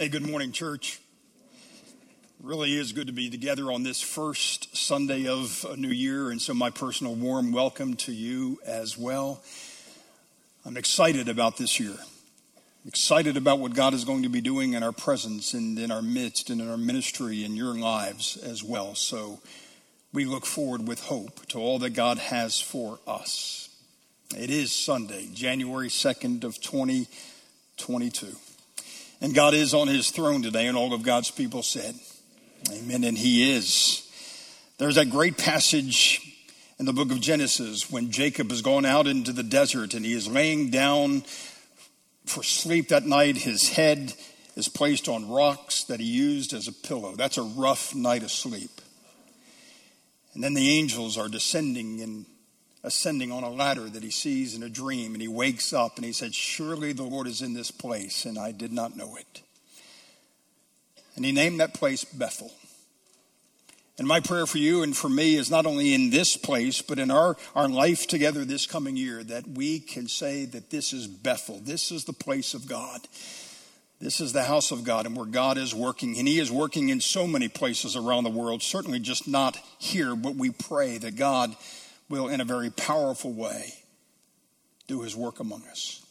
Hey, good morning, church. Really is good to be together on this first Sunday of a new year, and so my personal warm welcome to you as well. I'm excited about this year. Excited about what God is going to be doing in our presence and in our midst and in our ministry and your lives as well. So we look forward with hope to all that God has for us. It is Sunday, January 2nd of 2022. And God is on his throne today, and all of God's people said, Amen. And he is. There's that great passage in the book of Genesis when Jacob has gone out into the desert and he is laying down for sleep that night. His head is placed on rocks that he used as a pillow. That's a rough night of sleep. And then the angels are descending and ascending on a ladder that he sees in a dream. And he wakes up and he said, Surely the Lord is in this place, and I did not know it. And he named that place Bethel. And my prayer for you and for me is not only in this place, but in our, our life together this coming year, that we can say that this is Bethel. This is the place of God. This is the house of God and where God is working. And He is working in so many places around the world, certainly just not here, but we pray that God will, in a very powerful way, do his work among us.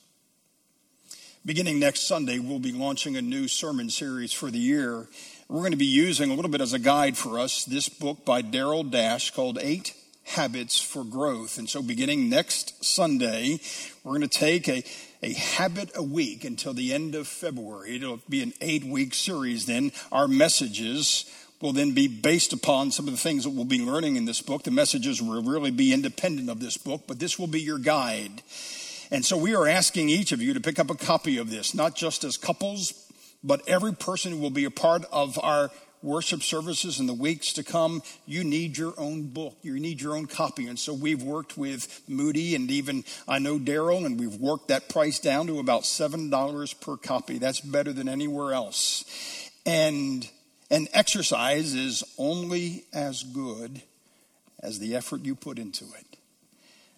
Beginning next Sunday, we'll be launching a new sermon series for the year. We're going to be using a little bit as a guide for us this book by Darryl Dash called Eight Habits for Growth. And so, beginning next Sunday, we're going to take a, a habit a week until the end of February. It'll be an eight week series then. Our messages will then be based upon some of the things that we'll be learning in this book. The messages will really be independent of this book, but this will be your guide. And so we are asking each of you to pick up a copy of this, not just as couples, but every person who will be a part of our worship services in the weeks to come, you need your own book. You need your own copy. And so we've worked with Moody and even I know Darryl, and we've worked that price down to about $7 per copy. That's better than anywhere else. And and exercise is only as good as the effort you put into it.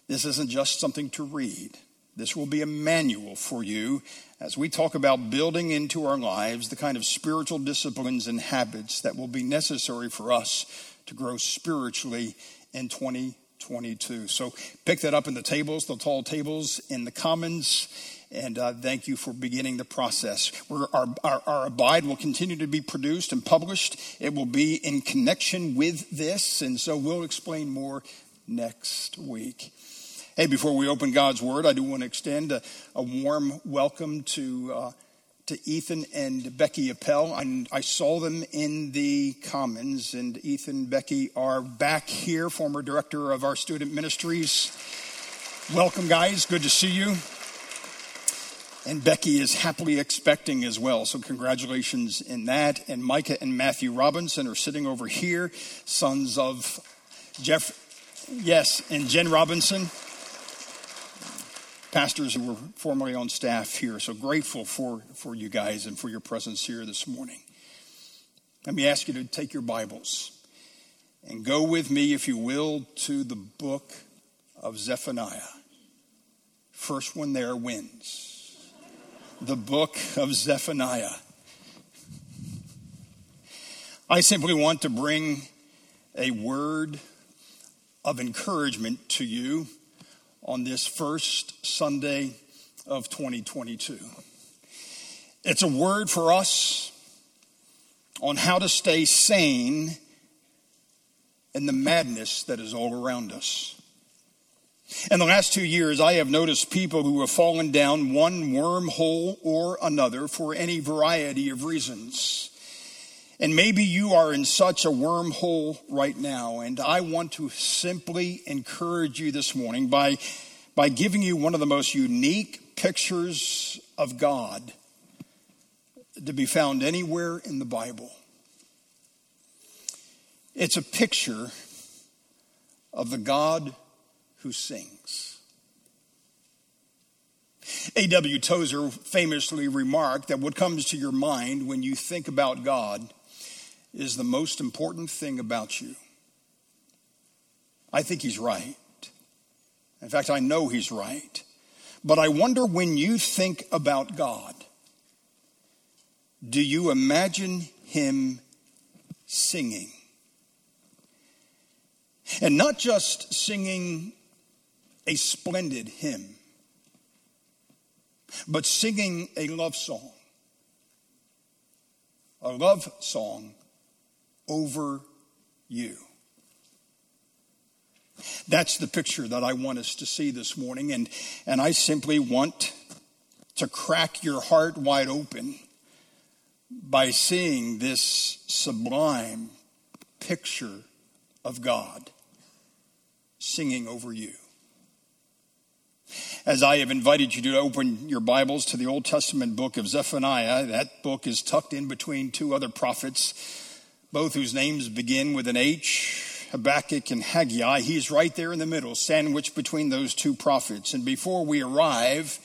This isn't just something to read. This will be a manual for you as we talk about building into our lives the kind of spiritual disciplines and habits that will be necessary for us to grow spiritually in 2022. So pick that up in the tables, the tall tables in the commons and uh, thank you for beginning the process. Our, our, our, abide will continue to be produced and published. It will be in connection with this, and so we'll explain more next week. Hey, before we open God's Word, I do want to extend a, a warm welcome to. Uh, to Ethan and Becky Appel. I, I, saw them in the Commons, and Ethan and Becky are back here, former director of our student ministries. Welcome, guys. Good to see you. And Becky is happily expecting as well. So, congratulations in that. And Micah and Matthew Robinson are sitting over here, sons of Jeff, yes, and Jen Robinson, pastors who were formerly on staff here. So, grateful for, for you guys and for your presence here this morning. Let me ask you to take your Bibles and go with me, if you will, to the book of Zephaniah. First one there wins the book of Zephaniah. I simply want to bring a word of encouragement to you on this first Sunday of 2022. It's a word for us on how to stay sane in the madness that is all around us. In the last two years, I have noticed people who have fallen down one wormhole or another for any variety of reasons. And maybe you are in such a wormhole right now. And I want to simply encourage you this morning by, by giving you one of the most unique pictures of God to be found anywhere in the Bible. It's a picture of the God who sings. A.W. Tozer famously remarked that what comes to your mind when you think about God is the most important thing about you. I think he's right. In fact, I know he's right. But I wonder when you think about God, do you imagine him singing? And not just singing a splendid hymn, but singing a love song. A love song over you. That's the picture that I want us to see this morning. And, and I simply want to crack your heart wide open by seeing this sublime picture of God singing over you. As I have invited you to open your Bibles to the Old Testament book of Zephaniah, that book is tucked in between two other prophets, both whose names begin with an H, Habakkuk and Haggai. He's right there in the middle, sandwiched between those two prophets. And before we arrive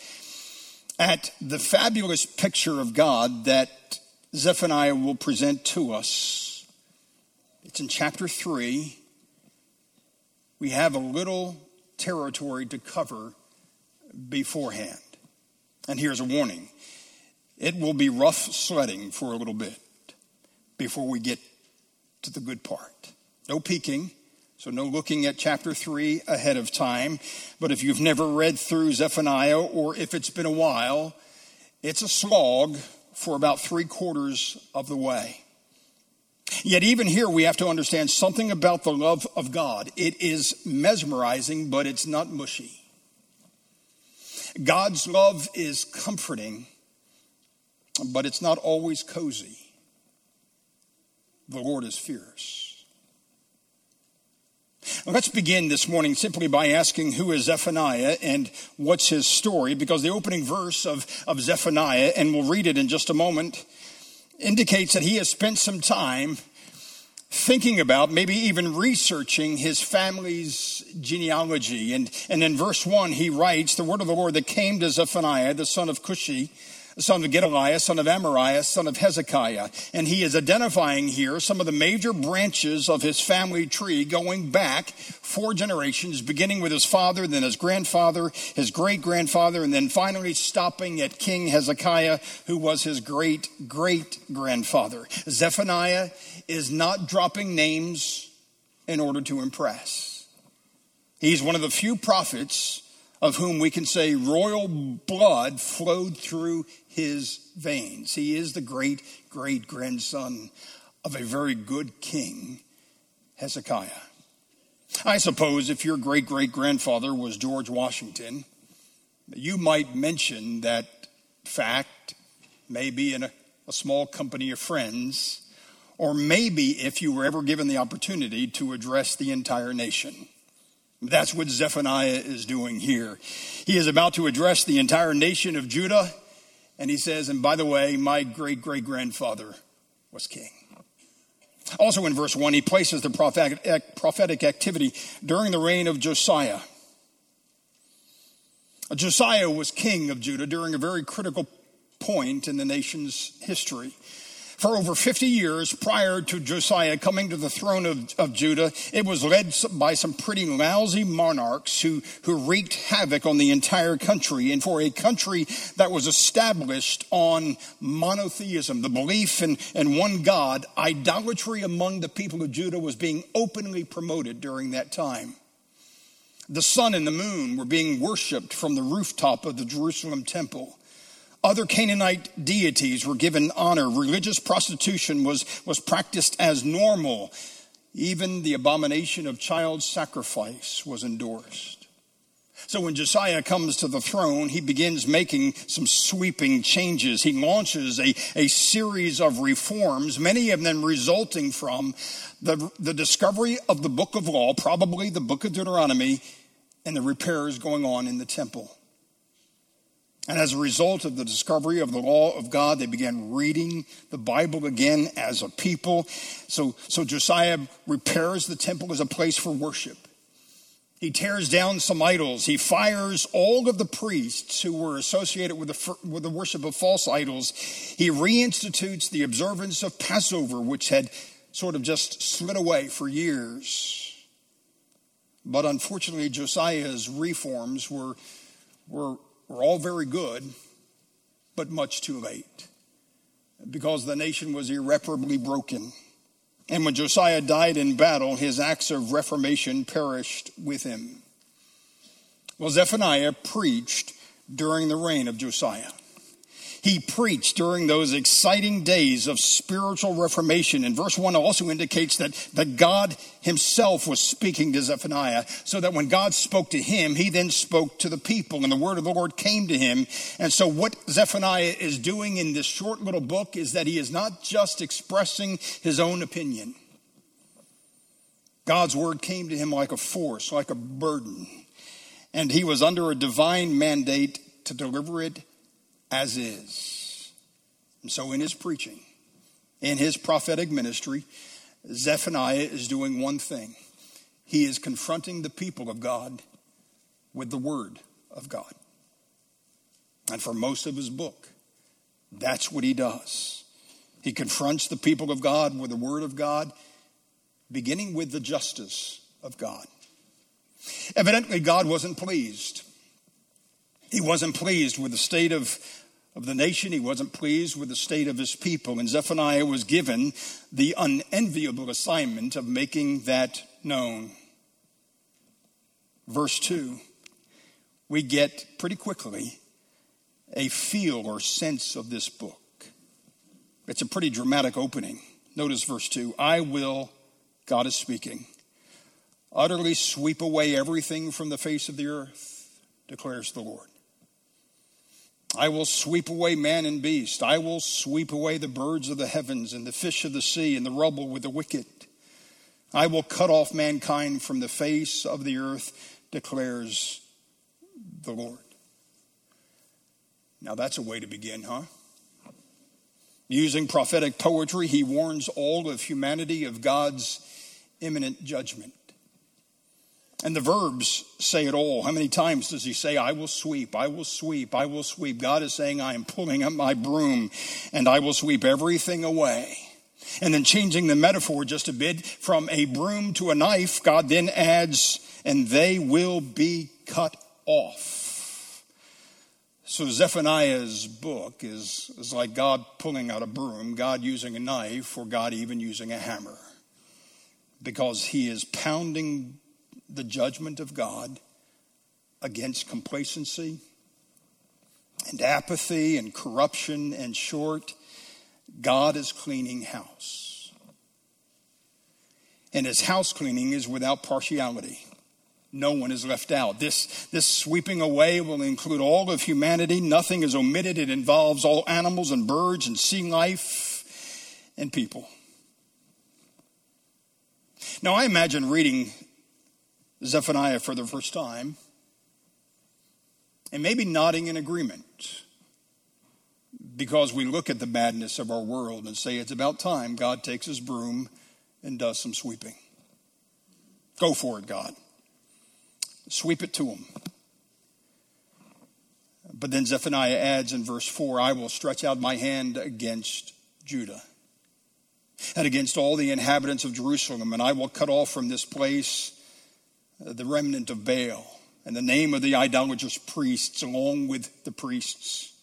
at the fabulous picture of God that Zephaniah will present to us, it's in chapter 3 we have a little territory to cover beforehand. And here's a warning it will be rough sledding for a little bit before we get to the good part. No peeking, so no looking at chapter 3 ahead of time. But if you've never read through Zephaniah, or if it's been a while, it's a slog for about three quarters of the way. Yet, even here, we have to understand something about the love of God. It is mesmerizing, but it's not mushy. God's love is comforting, but it's not always cozy. The Lord is fierce. Let's begin this morning simply by asking who is Zephaniah and what's his story, because the opening verse of, of Zephaniah, and we'll read it in just a moment, indicates that he has spent some time thinking about, maybe even researching his family's genealogy. And, and in verse 1, he writes, The word of the Lord that came to Zephaniah, the son of Cushi, son of Gedaliah, son of Amariah, son of Hezekiah. And he is identifying here some of the major branches of his family tree going back four generations, beginning with his father, then his grandfather, his great grandfather, and then finally stopping at King Hezekiah, who was his great great grandfather. Zephaniah is not dropping names in order to impress. He's one of the few prophets of whom we can say royal blood flowed through his veins. He is the great great grandson of a very good king, Hezekiah. I suppose if your great great grandfather was George Washington, you might mention that fact, maybe in a, a small company of friends, or maybe if you were ever given the opportunity to address the entire nation. That's what Zephaniah is doing here. He is about to address the entire nation of Judah, and he says, and by the way, my great great grandfather was king. Also in verse 1, he places the prophetic activity during the reign of Josiah. Josiah was king of Judah during a very critical point in the nation's history. For over 50 years prior to Josiah coming to the throne of, of Judah, it was led by some pretty lousy monarchs who, who wreaked havoc on the entire country. And for a country that was established on monotheism, the belief in, in one God, idolatry among the people of Judah was being openly promoted during that time. The sun and the moon were being worshiped from the rooftop of the Jerusalem temple. Other Canaanite deities were given honor. Religious prostitution was, was practiced as normal. Even the abomination of child sacrifice was endorsed. So when Josiah comes to the throne, he begins making some sweeping changes. He launches a, a series of reforms, many of them resulting from the, the discovery of the book of law, probably the book of Deuteronomy, and the repairs going on in the temple. And as a result of the discovery of the law of God, they began reading the Bible again as a people. So, so Josiah repairs the temple as a place for worship. He tears down some idols. He fires all of the priests who were associated with the, with the worship of false idols. He reinstitutes the observance of Passover, which had sort of just slid away for years. But unfortunately, Josiah's reforms were, were were all very good, but much too late. because the nation was irreparably broken. And when Josiah died in battle, his acts of reformation perished with him. Well, Zephaniah preached during the reign of Josiah. He preached during those exciting days of spiritual reformation. And verse 1 also indicates that, that God himself was speaking to Zephaniah, so that when God spoke to him, he then spoke to the people, and the word of the Lord came to him. And so, what Zephaniah is doing in this short little book is that he is not just expressing his own opinion. God's word came to him like a force, like a burden and he was under a divine mandate to deliver it as is. And so, in his preaching, in his prophetic ministry, Zephaniah is doing one thing he is confronting the people of God with the word of God. And for most of his book, that's what he does. He confronts the people of God with the word of God, beginning with the justice of God. Evidently, God wasn't pleased. He wasn't pleased with the state of, of the nation. He wasn't pleased with the state of his people. And Zephaniah was given the unenviable assignment of making that known. Verse 2, we get pretty quickly a feel or sense of this book. It's a pretty dramatic opening. Notice verse 2 I will, God is speaking utterly sweep away everything from the face of the earth, declares the Lord. I will sweep away man and beast. I will sweep away the birds of the heavens and the fish of the sea and the rubble with the wicked. I will cut off mankind from the face of the earth, declares the Lord. Now that's a way to begin, huh? Using prophetic poetry, he warns all of humanity of God's imminent judgment. And the verbs say it all. How many times does he say, I will sweep, I will sweep, I will sweep? God is saying, I am pulling up my broom and I will sweep everything away. And then changing the metaphor just a bit from a broom to a knife, God then adds, and they will be cut off. So Zephaniah's book is, is like God pulling out a broom, God using a knife, or God even using a hammer. Because he is pounding the judgment of God against complacency and apathy and corruption. And short, God is cleaning house. And his house cleaning is without partiality. No one is left out. This, this sweeping away will include all of humanity. Nothing is omitted. It involves all animals and birds and sea life and people. Now, I imagine reading Zephaniah for the first time and maybe nodding in agreement because we look at the madness of our world and say it's about time God takes his broom and does some sweeping. Go for it, God. Sweep it to him. But then Zephaniah adds in verse 4 I will stretch out my hand against Judah and against all the inhabitants of Jerusalem, and I will cut off from this place the remnant of Baal and the name of the idolatrous priests, along with the priests.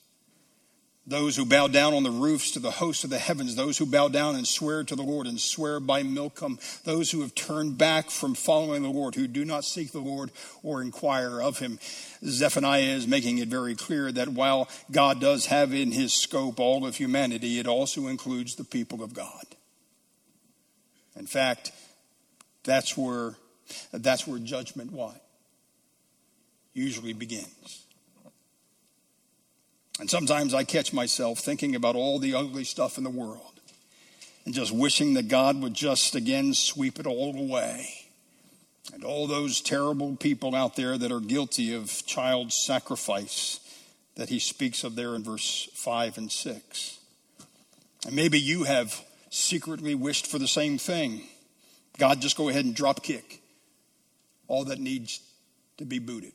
Those who bow down on the roofs to the hosts of the heavens, those who bow down and swear to the Lord and swear by Milcom, those who have turned back from following the Lord, who do not seek the Lord or inquire of him. Zephaniah is making it very clear that while God does have in his scope all of humanity, it also includes the people of God. In fact, that's where that's where judgment what? Usually begins. And sometimes I catch myself thinking about all the ugly stuff in the world and just wishing that God would just again sweep it all away. And all those terrible people out there that are guilty of child sacrifice that he speaks of there in verse 5 and 6. And maybe you have secretly wished for the same thing. God, just go ahead and drop kick all that needs to be booted.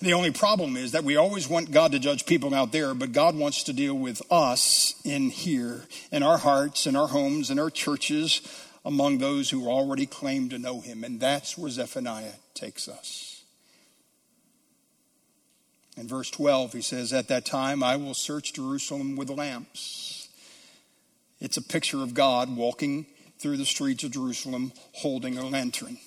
The only problem is that we always want God to judge people out there, but God wants to deal with us in here, in our hearts, in our homes, in our churches, among those who already claim to know Him. And that's where Zephaniah takes us. In verse 12, he says, At that time I will search Jerusalem with lamps. It's a picture of God walking through the streets of Jerusalem holding a lantern.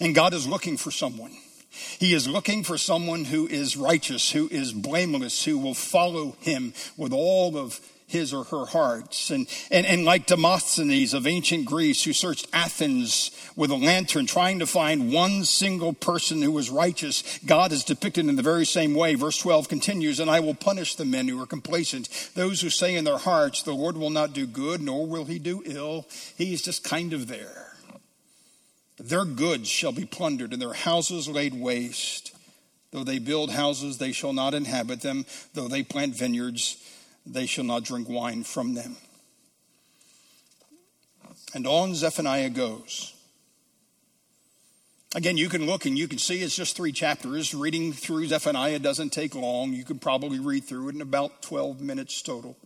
And God is looking for someone. He is looking for someone who is righteous, who is blameless, who will follow him with all of his or her hearts. And, and, and like Demosthenes of ancient Greece, who searched Athens with a lantern, trying to find one single person who was righteous, God is depicted in the very same way. Verse 12 continues, And I will punish the men who are complacent, those who say in their hearts, The Lord will not do good, nor will he do ill. He is just kind of there. Their goods shall be plundered, and their houses laid waste. Though they build houses, they shall not inhabit them. Though they plant vineyards, they shall not drink wine from them. And on Zephaniah goes. Again, you can look and you can see it's just three chapters. Reading through Zephaniah doesn't take long. You can probably read through it in about 12 minutes total.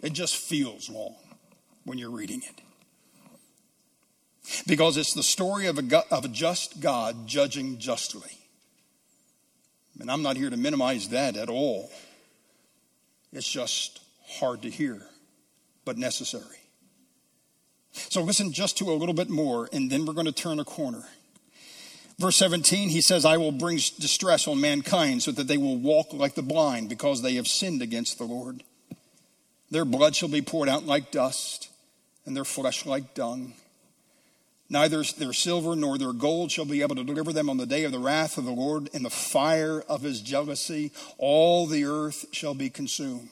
It just feels long when you're reading it. Because it's the story of a, of a just God judging justly. And I'm not here to minimize that at all. It's just hard to hear, but necessary. So listen just to a little bit more, and then we're going to turn a corner. Verse 17, he says, I will bring distress on mankind so that they will walk like the blind because they have sinned against the Lord. Their blood shall be poured out like dust, and their flesh like dung. Neither their silver nor their gold shall be able to deliver them on the day of the wrath of the Lord in the fire of his jealousy. All the earth shall be consumed.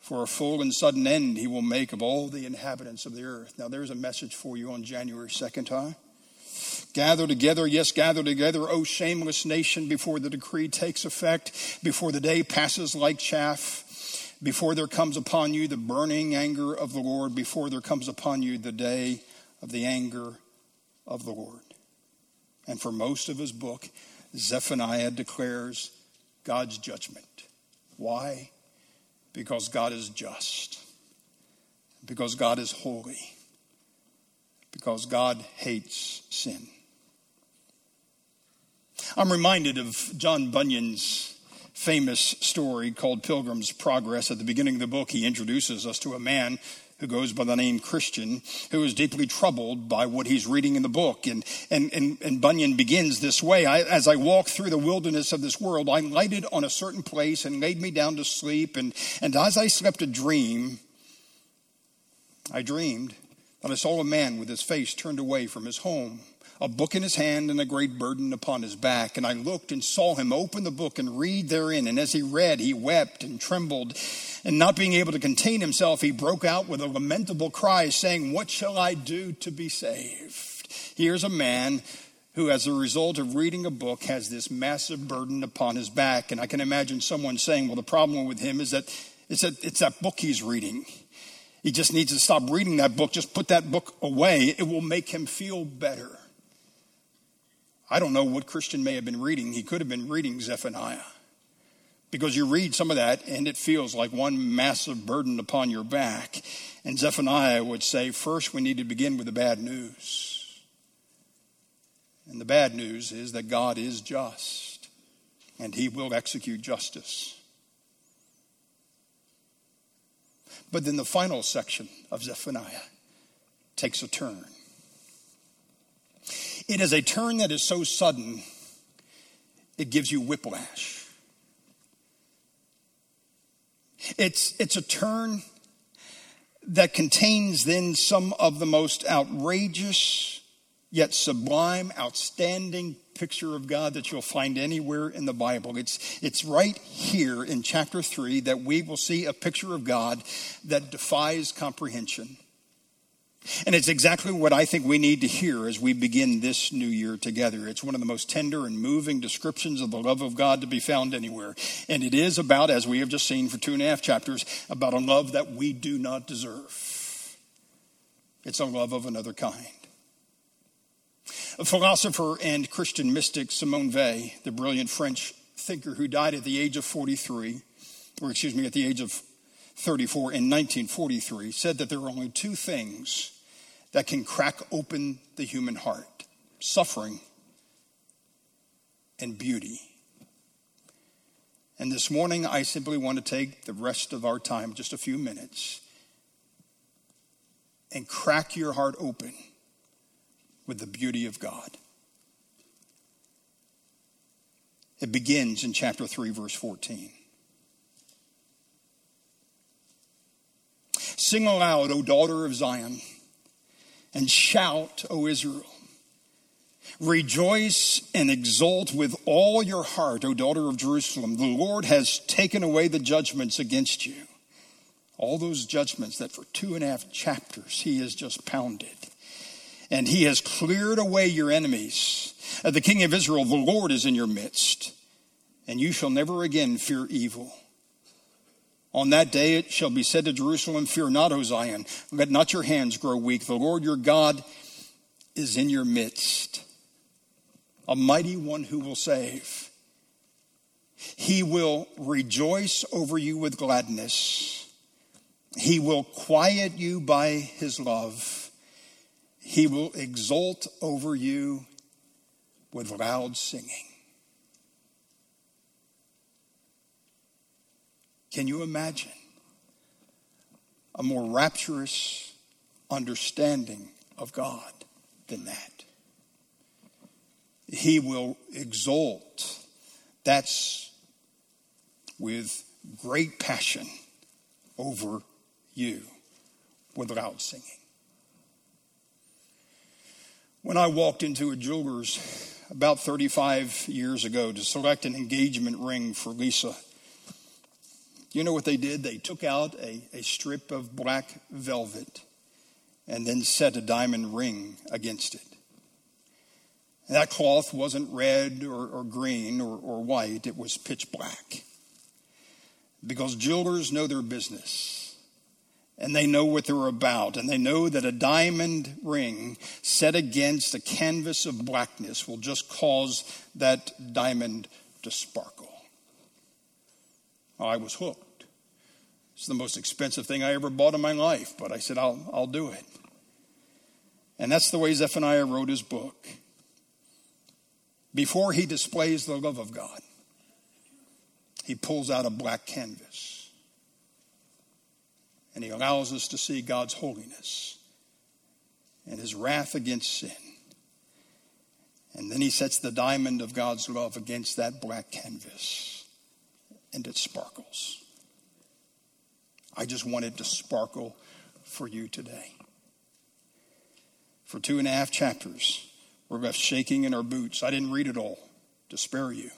For a full and sudden end he will make of all the inhabitants of the earth. Now, there's a message for you on January 2nd, huh? Gather together, yes, gather together, O shameless nation, before the decree takes effect, before the day passes like chaff, before there comes upon you the burning anger of the Lord, before there comes upon you the day of the anger of the Lord. And for most of his book, Zephaniah declares God's judgment. Why? Because God is just, because God is holy, because God hates sin. I'm reminded of John Bunyan's famous story called Pilgrim's Progress. At the beginning of the book, he introduces us to a man who goes by the name Christian, who is deeply troubled by what he's reading in the book. And, and, and, and Bunyan begins this way I, As I walked through the wilderness of this world, I lighted on a certain place and laid me down to sleep. And, and as I slept a dream, I dreamed that I saw a man with his face turned away from his home a book in his hand and a great burden upon his back. And I looked and saw him open the book and read therein. And as he read, he wept and trembled. And not being able to contain himself, he broke out with a lamentable cry, saying, What shall I do to be saved? Here's a man who, as a result of reading a book, has this massive burden upon his back. And I can imagine someone saying, Well, the problem with him is that it's that, it's that book he's reading. He just needs to stop reading that book, just put that book away. It will make him feel better. I don't know what Christian may have been reading. He could have been reading Zephaniah. Because you read some of that and it feels like one massive burden upon your back. And Zephaniah would say, first we need to begin with the bad news. And the bad news is that God is just and he will execute justice. But then the final section of Zephaniah takes a turn. It is a turn that is so sudden, it gives you whiplash. It's, it's a turn that contains then some of the most outrageous, yet sublime, outstanding picture of God that you'll find anywhere in the Bible. It's, it's right here in chapter 3 that we will see a picture of God that defies comprehension. And it's exactly what I think we need to hear as we begin this new year together. It's one of the most tender and moving descriptions of the love of God to be found anywhere. And it is about, as we have just seen for two and a half chapters, about a love that we do not deserve. It's a love of another kind. A philosopher and Christian mystic, Simone Weil, the brilliant French thinker who died at the age of 43, or excuse me, at the age of 34 in 1943, said that there are only two things that can crack open the human heart suffering and beauty. And this morning, I simply want to take the rest of our time, just a few minutes, and crack your heart open with the beauty of God. It begins in chapter 3, verse 14. Sing aloud, O daughter of Zion, and shout, O Israel. Rejoice and exult with all your heart, O daughter of Jerusalem. The Lord has taken away the judgments against you. All those judgments that for two and a half chapters he has just pounded. And he has cleared away your enemies. Uh, the king of Israel, the Lord is in your midst, and you shall never again fear evil. On that day it shall be said to Jerusalem, Fear not, O Zion, let not your hands grow weak. The Lord your God is in your midst, a mighty one who will save. He will rejoice over you with gladness. He will quiet you by his love. He will exult over you with loud singing. Can you imagine a more rapturous understanding of God than that? He will exult. That's with great passion over you with loud singing. When I walked into a jeweler's about 35 years ago to select an engagement ring for Lisa, you know what they did? They took out a, a strip of black velvet and then set a diamond ring against it. And that cloth wasn't red or, or green or, or white, it was pitch black. Because jewelers know their business and they know what they're about, and they know that a diamond ring set against a canvas of blackness will just cause that diamond to sparkle. I was hooked. It's the most expensive thing I ever bought in my life, but I said, I'll, I'll do it. And that's the way Zephaniah wrote his book. Before he displays the love of God, he pulls out a black canvas and he allows us to see God's holiness and his wrath against sin. And then he sets the diamond of God's love against that black canvas and it sparkles. I just wanted to sparkle for you today. For two and a half chapters, we're left shaking in our boots. I didn't read it all to spare you.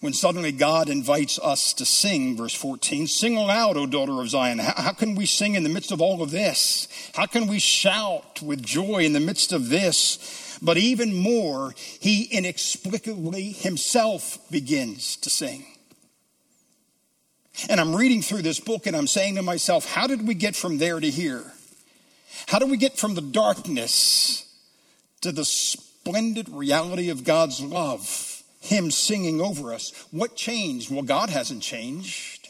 When suddenly God invites us to sing, verse 14, sing aloud, O daughter of Zion. How, can we sing in the midst of all of this? How can we shout with joy in the midst of this? But even more, he inexplicably himself begins to sing. And I'm reading through this book and I'm saying to myself, how did we get from there to here? How do we get from the darkness to the splendid reality of God's love? Him singing over us. What changed? Well, God hasn't changed.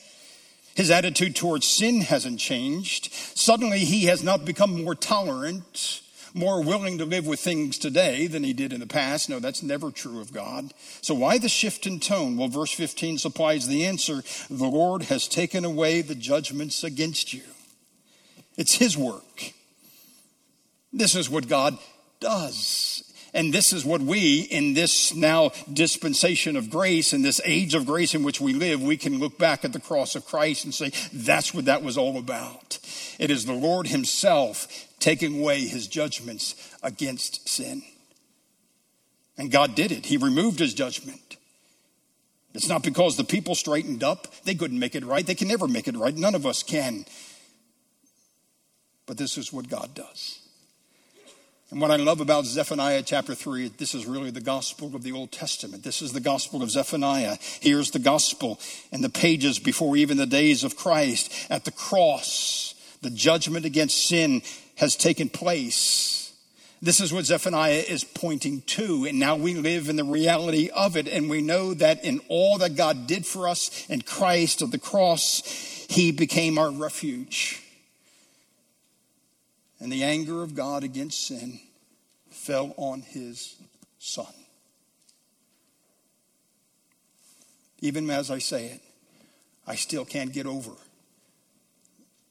His attitude towards sin hasn't changed. Suddenly, he has not become more tolerant more willing to live with things today than he did in the past. No, that's never true of God. So why the shift in tone? Well, verse 15 supplies the answer. The Lord has taken away the judgments against you. It's his work. This is what God does. And this is what we, in this now dispensation of grace, in this age of grace in which we live, we can look back at the cross of Christ and say, that's what that was all about. It is the Lord Himself taking away His judgments against sin. And God did it, He removed His judgment. It's not because the people straightened up, they couldn't make it right. They can never make it right. None of us can. But this is what God does. And what I love about Zephaniah chapter 3, this is really the gospel of the Old Testament. This is the gospel of Zephaniah. Here's the gospel in the pages before even the days of Christ. At the cross, the judgment against sin has taken place. This is what Zephaniah is pointing to. And now we live in the reality of it. And we know that in all that God did for us in Christ of the cross, he became our refuge and the anger of God against sin fell on his son. even as I say it, I still can't get over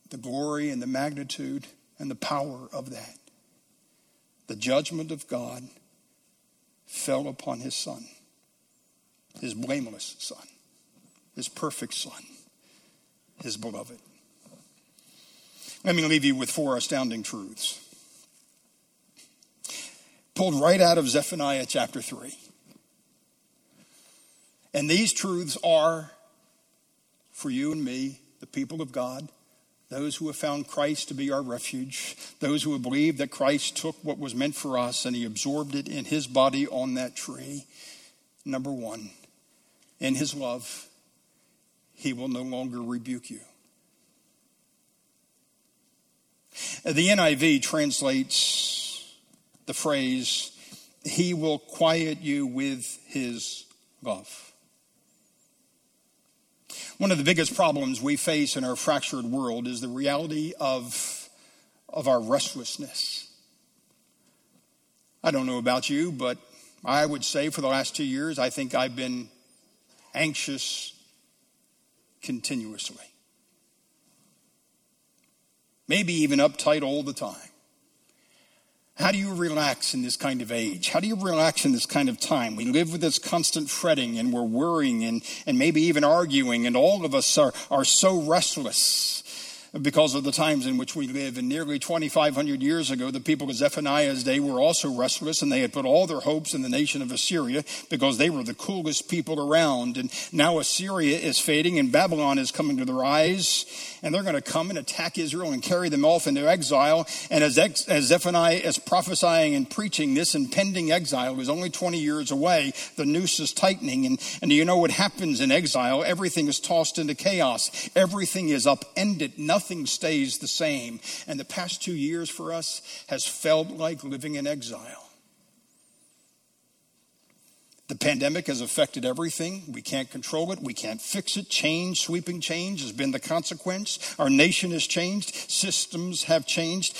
the glory and the magnitude and the power of that. The judgment of God fell upon his son, his blameless son, his perfect son, his beloved. Let me leave you with four astounding truths. Pulled right out of Zephaniah chapter 3. And these truths are for you and me, the people of God, those who have found Christ to be our refuge, those who have believed that Christ took what was meant for us and he absorbed it in his body on that tree. Number one, in his love, he will no longer rebuke you. The NIV translates the phrase, He will quiet you with His love. One of the biggest problems we face in our fractured world is the reality of, of our restlessness. I don't know about you, but I would say for the last two years, I think I've been anxious continuously maybe even uptight all the time. How do you relax in this kind of age? How do you relax in this kind of time? We live with this constant fretting and we're worrying and, and maybe even arguing, and all of us are, are so restless because of the times in which we live. And nearly 2,500 years ago, the people of Zephaniah's day were also restless, and they had put all their hopes in the nation of Assyria because they were the coolest people around. And now Assyria is fading, and Babylon is coming to the rise, and they're going to come and attack Israel and carry them off into exile. And as, ex- as Zephaniah is prophesying and preaching, this impending exile is only 20 years away. The noose is tightening, and, and do you know what happens in exile? Everything is tossed into chaos. Everything is upended. Nothing nothing stays the same. And the past two years for us has felt like living in exile. The pandemic has affected everything. We can't control it. We can't fix it. Change, sweeping change has been the consequence. Our nation has changed. Systems have changed.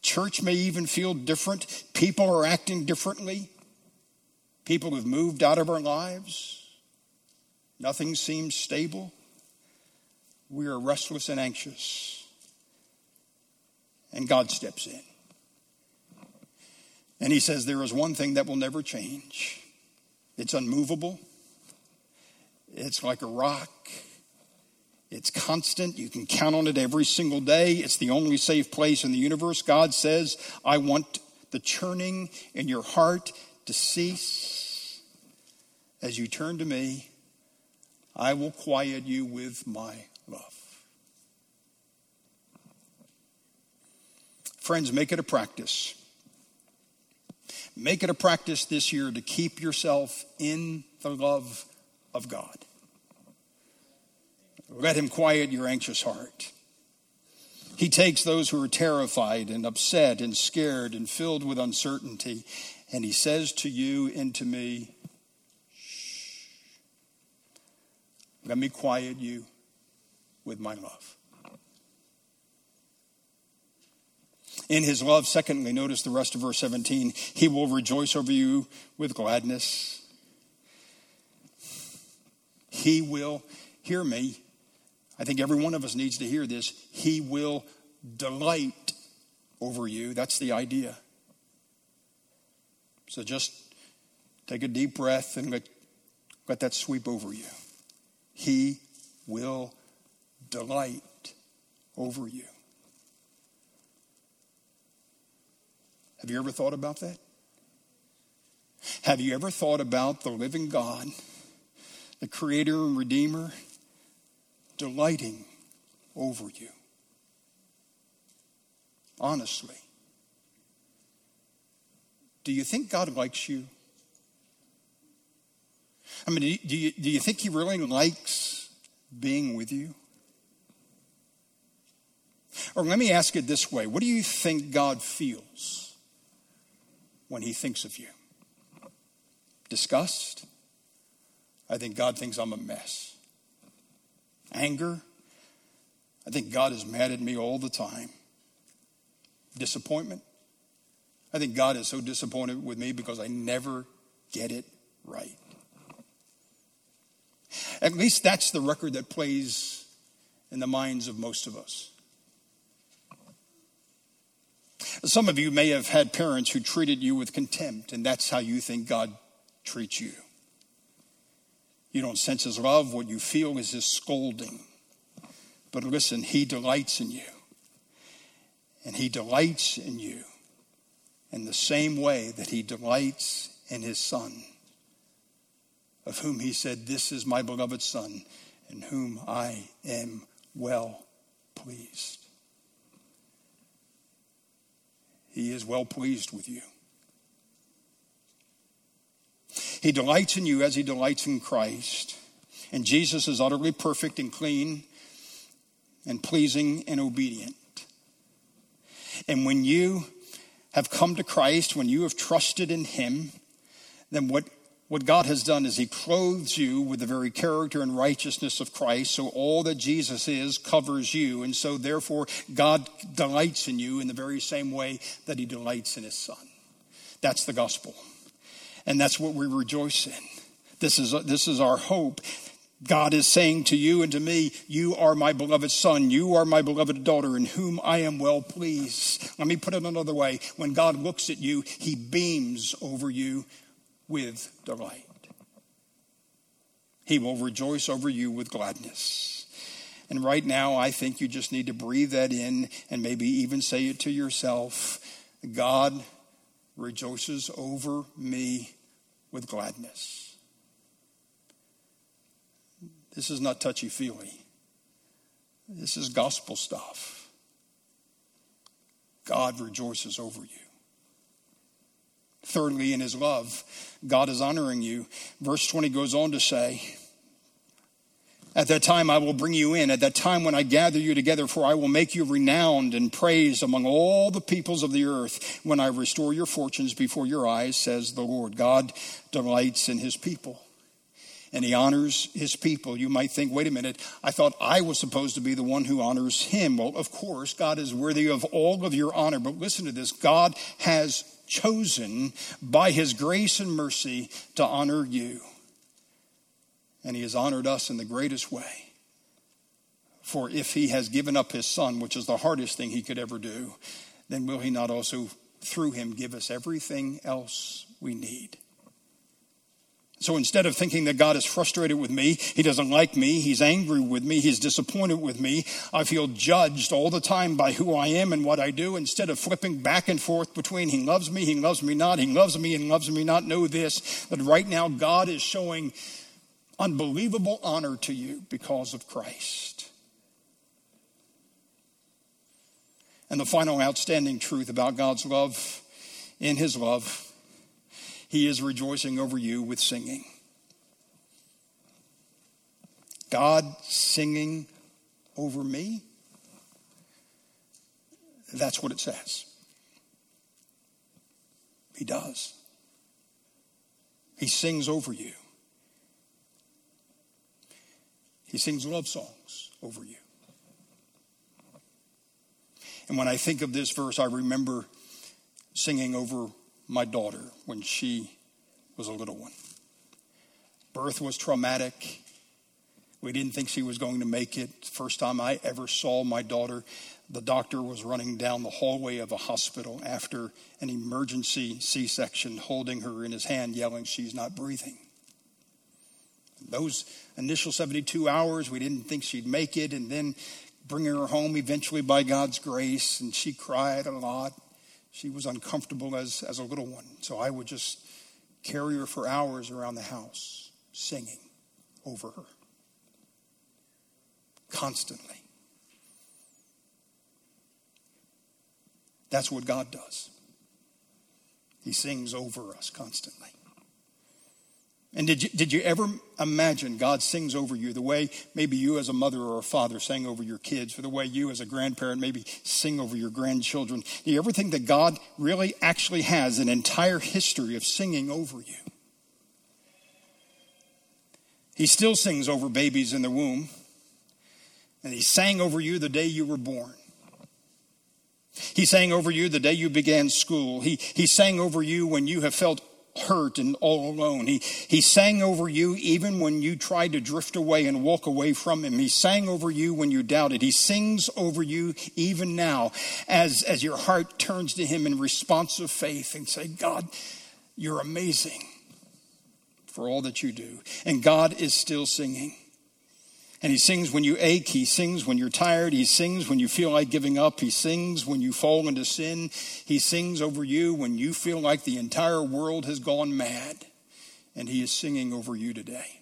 Church may even feel different. People are acting differently. People have moved out of our lives. Nothing seems stable we are restless and anxious. And God steps in. And He says, There is one thing that will never change it's unmovable, it's like a rock. It's constant. You can count on it every single day. It's the only safe place in the universe. God says, I want the churning in your heart to cease. As you turn to me, I will quiet you with my love. Friends, make it a practice. Make it a practice this year to keep yourself in the love of God. Let Him quiet your anxious heart. He takes those who are terrified and upset and scared and filled with uncertainty, and He says to you and to me, Shh, let me quiet you with my love. In his love, secondly, notice the rest of verse 17, he will rejoice over you with gladness. He will, hear me, I think every one of us needs to hear this. He will delight over you. That's the idea. So just take a deep breath and let, let that sweep over you. He will delight over you. Have you ever thought about that? Have you ever thought about the living God, the Creator and Redeemer, delighting over you? Honestly. Do you think God likes you? I mean, do you, do you think He really likes being with you? Or let me ask it this way What do you think God feels when he thinks of you? Disgust? I think God thinks I'm a mess. Anger? I think God is mad at me all the time. Disappointment? I think God is so disappointed with me because I never get it right. At least that's the record that plays in the minds of most of us. Some of you may have had parents who treated you with contempt, and that's how you think God treats you. You don't sense his love. What you feel is his scolding. But listen, he delights in you. And he delights in you in the same way that he delights in his son, of whom he said, This is my beloved son, in whom I am well pleased. He is well pleased with you. He delights in you as he delights in Christ. And Jesus is utterly perfect and clean and pleasing and obedient. And when you have come to Christ, when you have trusted in him, then what, what God has done is he clothes you with the very character and righteousness of Christ. So all that Jesus is covers you. And so therefore, God delights in you in the very same way that he delights in his son. That's the gospel. And that's what we rejoice in. This is, this is our hope. God is saying to you and to me, You are my beloved son. You are my beloved daughter in whom I am well pleased. Let me put it another way. When God looks at you, he beams over you with delight. He will rejoice over you with gladness. And right now, I think you just need to breathe that in and maybe even say it to yourself God rejoices over me with gladness. This is not touchy feely, this is gospel stuff. God rejoices over you. Thirdly, in his love, God is honoring you. Verse 20 goes on to say, at that time I will bring you in, at that time when I gather you together, for I will make you renowned and praised among all the peoples of the earth when I restore your fortunes before your eyes, says the Lord. God delights in his people and he honors his people. You might think, wait a minute, I thought I was supposed to be the one who honors him. Well, of course, God is worthy of all of your honor, but listen to this God has chosen by his grace and mercy to honor you and he has honored us in the greatest way. For if he has given up his son, which is the hardest thing he could ever do, then will he not also, through him, give us everything else we need? So instead of thinking that God is frustrated with me, He doesn't like me, He's angry with me, He's disappointed with me, I feel judged all the time by who I am and what I do, instead of flipping back and forth between He loves me, He loves me not, He loves me and loves me not, know this, that right now God is showing unbelievable honor to you because of Christ. And the final outstanding truth about God's love, in His love, He is rejoicing over you with singing. God singing over me? That's what it says. He does. He sings over you. He sings love songs over you. And when I think of this verse, I remember singing over my daughter when she was a little one. Birth was traumatic. We didn't think she was going to make it. First time I ever saw my daughter, the doctor was running down the hallway of a hospital after an emergency C section, holding her in his hand, yelling, She's not breathing. Those initial 72 hours, we didn't think she'd make it, and then bringing her home eventually by God's grace, and she cried a lot. She was uncomfortable as, as a little one, so I would just carry her for hours around the house, singing over her constantly. That's what God does. He sings over us constantly. And did you, did you ever imagine God sings over you the way maybe you as a mother or a father sang over your kids, or the way you as a grandparent maybe sing over your grandchildren? Do you ever think that God really actually has an entire history of singing over you? He still sings over babies in the womb, and He sang over you the day you were born. He sang over you the day you began school. He, he sang over you when you have felt hurt and all alone. He, he sang over you even when you tried to drift away and walk away from him. He sang over you when you doubted. He sings over you even now as, as your heart turns to him in response of faith and say, God, you're amazing for all that you do. And God is still singing. And he sings when you ache. He sings when you're tired. He sings when you feel like giving up. He sings when you fall into sin. He sings over you when you feel like the entire world has gone mad. And he is singing over you today.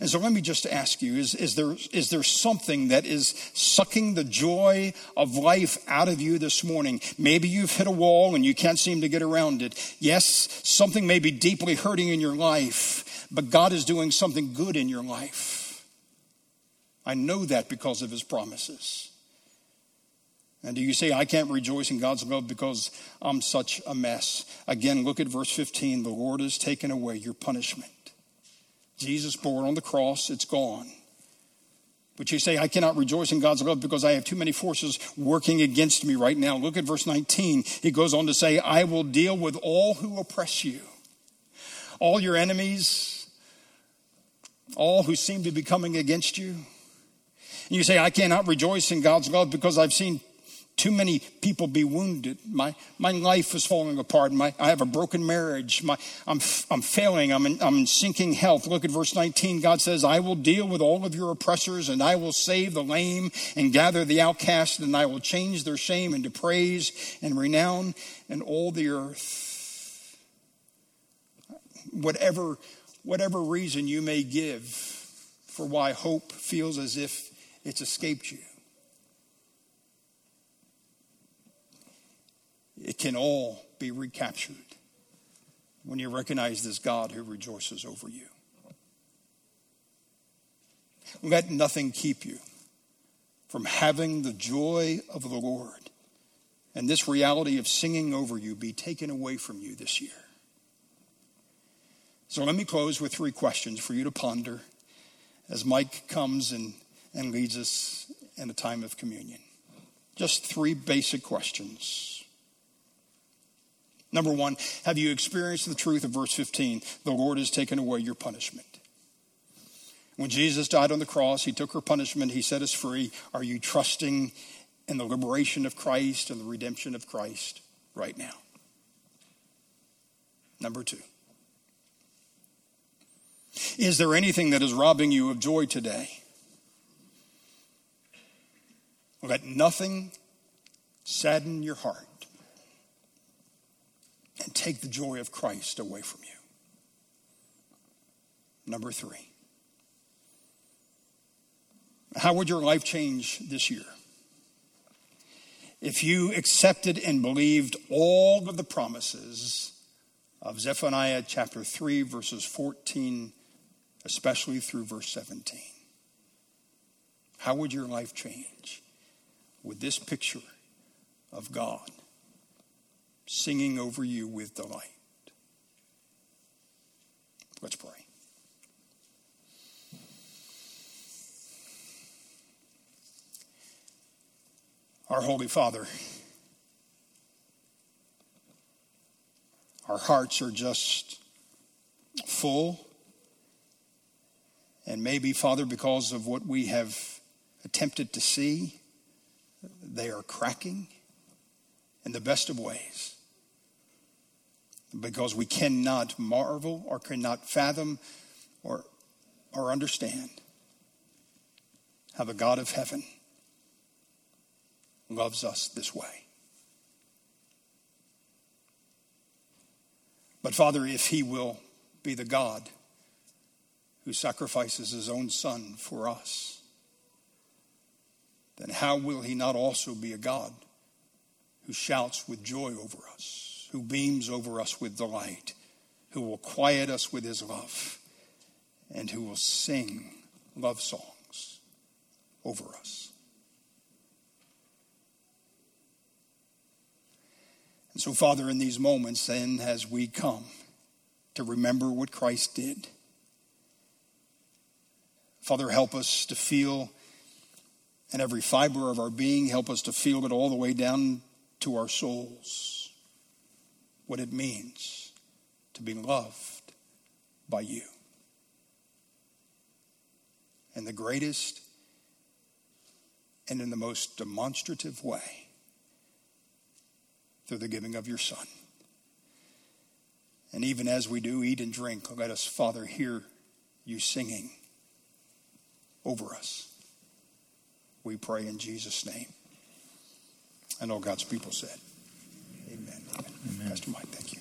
And so let me just ask you is, is, there, is there something that is sucking the joy of life out of you this morning? Maybe you've hit a wall and you can't seem to get around it. Yes, something may be deeply hurting in your life, but God is doing something good in your life. I know that because of his promises. And do you say, I can't rejoice in God's love because I'm such a mess? Again, look at verse 15. The Lord has taken away your punishment. Jesus bore it on the cross, it's gone. But you say, I cannot rejoice in God's love because I have too many forces working against me right now. Look at verse 19. He goes on to say, I will deal with all who oppress you, all your enemies, all who seem to be coming against you. And you say, I cannot rejoice in God's love because I've seen too many people be wounded. My, my life is falling apart. My, I have a broken marriage. My, I'm, I'm failing. I'm in, I'm in sinking health. Look at verse 19. God says, I will deal with all of your oppressors, and I will save the lame and gather the outcast, and I will change their shame into praise and renown in all the earth. Whatever, whatever reason you may give for why hope feels as if it's escaped you It can all be recaptured when you recognize this God who rejoices over you. Let nothing keep you from having the joy of the Lord and this reality of singing over you be taken away from you this year. So let me close with three questions for you to ponder as Mike comes and, and leads us in a time of communion. Just three basic questions. Number one, have you experienced the truth of verse 15? The Lord has taken away your punishment. When Jesus died on the cross, he took our punishment, he set us free. Are you trusting in the liberation of Christ and the redemption of Christ right now? Number two, is there anything that is robbing you of joy today? Let nothing sadden your heart and take the joy of Christ away from you. Number three, how would your life change this year? If you accepted and believed all of the promises of Zephaniah chapter 3, verses 14, especially through verse 17, how would your life change with this picture of God singing over you with delight. Let's pray. Our Holy Father, our hearts are just full. And maybe, Father, because of what we have attempted to see, they are cracking in the best of ways because we cannot marvel or cannot fathom or, or understand how the God of heaven loves us this way. But Father, if He will be the God who sacrifices His own Son for us, then how will He not also be a God who shouts with joy over us? who beams over us with delight, who will quiet us with his love, and who will sing love songs over us. And so, Father, in these moments, then, as we come to remember what Christ did, Father, help us to feel in every fiber of our being, help us to feel it all the way down to our souls what it means to be loved by you. In the greatest and in the most demonstrative way through the giving of your Son. And even as we do eat and drink, let us, Father, hear you singing over us. We pray in Jesus' name. And all God's people said, Amen. Amen. Amen. Pastor Mike, thank you.